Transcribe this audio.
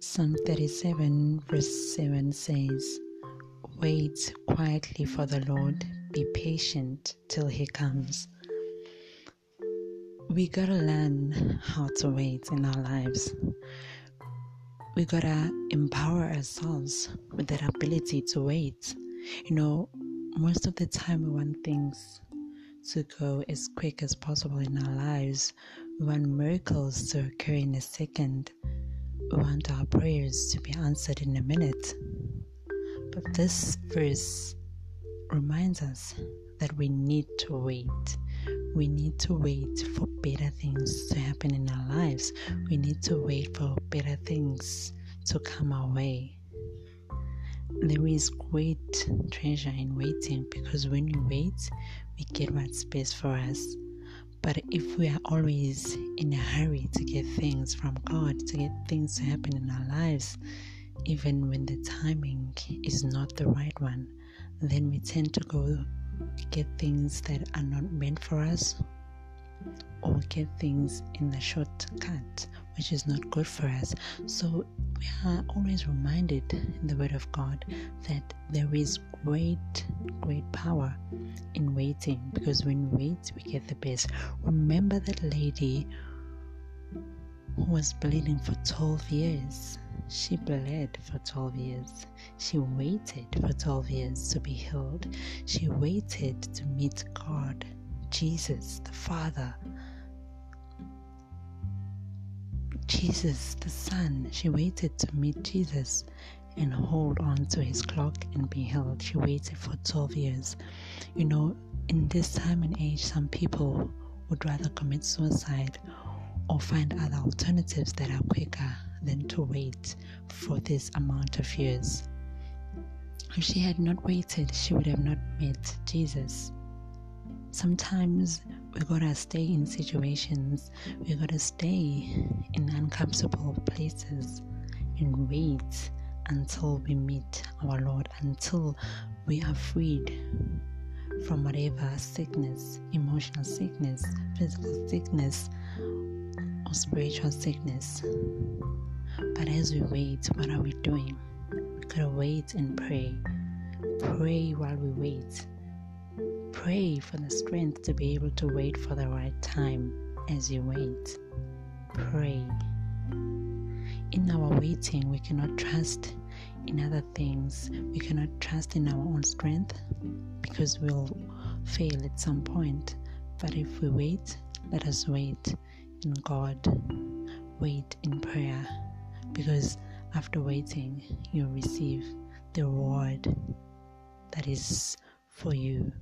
Psalm 37, verse 7 says, Wait quietly for the Lord, be patient till he comes. We gotta learn how to wait in our lives. We gotta empower ourselves with that ability to wait. You know, most of the time we want things to go as quick as possible in our lives. We want miracles to occur in a second. We want our prayers to be answered in a minute. But this verse reminds us that we need to wait. We need to wait for better things to happen in our lives. We need to wait for better things to come our way. There is great treasure in waiting because when we wait, we get what's best for us. But if we are always in a hurry to get things from God, to get things to happen in our lives, even when the timing is not the right one, then we tend to go get things that are not meant for us or get things in the shortcut, which is not good for us. So we are always reminded in the Word of God that there is great, great power in waiting because when we wait, we get the best. Remember that lady who was bleeding for 12 years. She bled for 12 years. She waited for 12 years to be healed. She waited to meet God, Jesus, the Father. Jesus, the Son. She waited to meet Jesus and hold on to his clock and be held. She waited for 12 years. You know, in this time and age, some people would rather commit suicide or find other alternatives that are quicker than to wait for this amount of years. If she had not waited, she would have not met Jesus. Sometimes we gotta stay in situations, we gotta stay in uncomfortable places and wait until we meet our Lord, until we are freed from whatever sickness, emotional sickness, physical sickness, or spiritual sickness. But as we wait, what are we doing? We gotta wait and pray. Pray while we wait. Pray for the strength to be able to wait for the right time as you wait. Pray. In our waiting, we cannot trust in other things. We cannot trust in our own strength because we'll fail at some point. But if we wait, let us wait in God. Wait in prayer because after waiting, you'll receive the reward that is for you.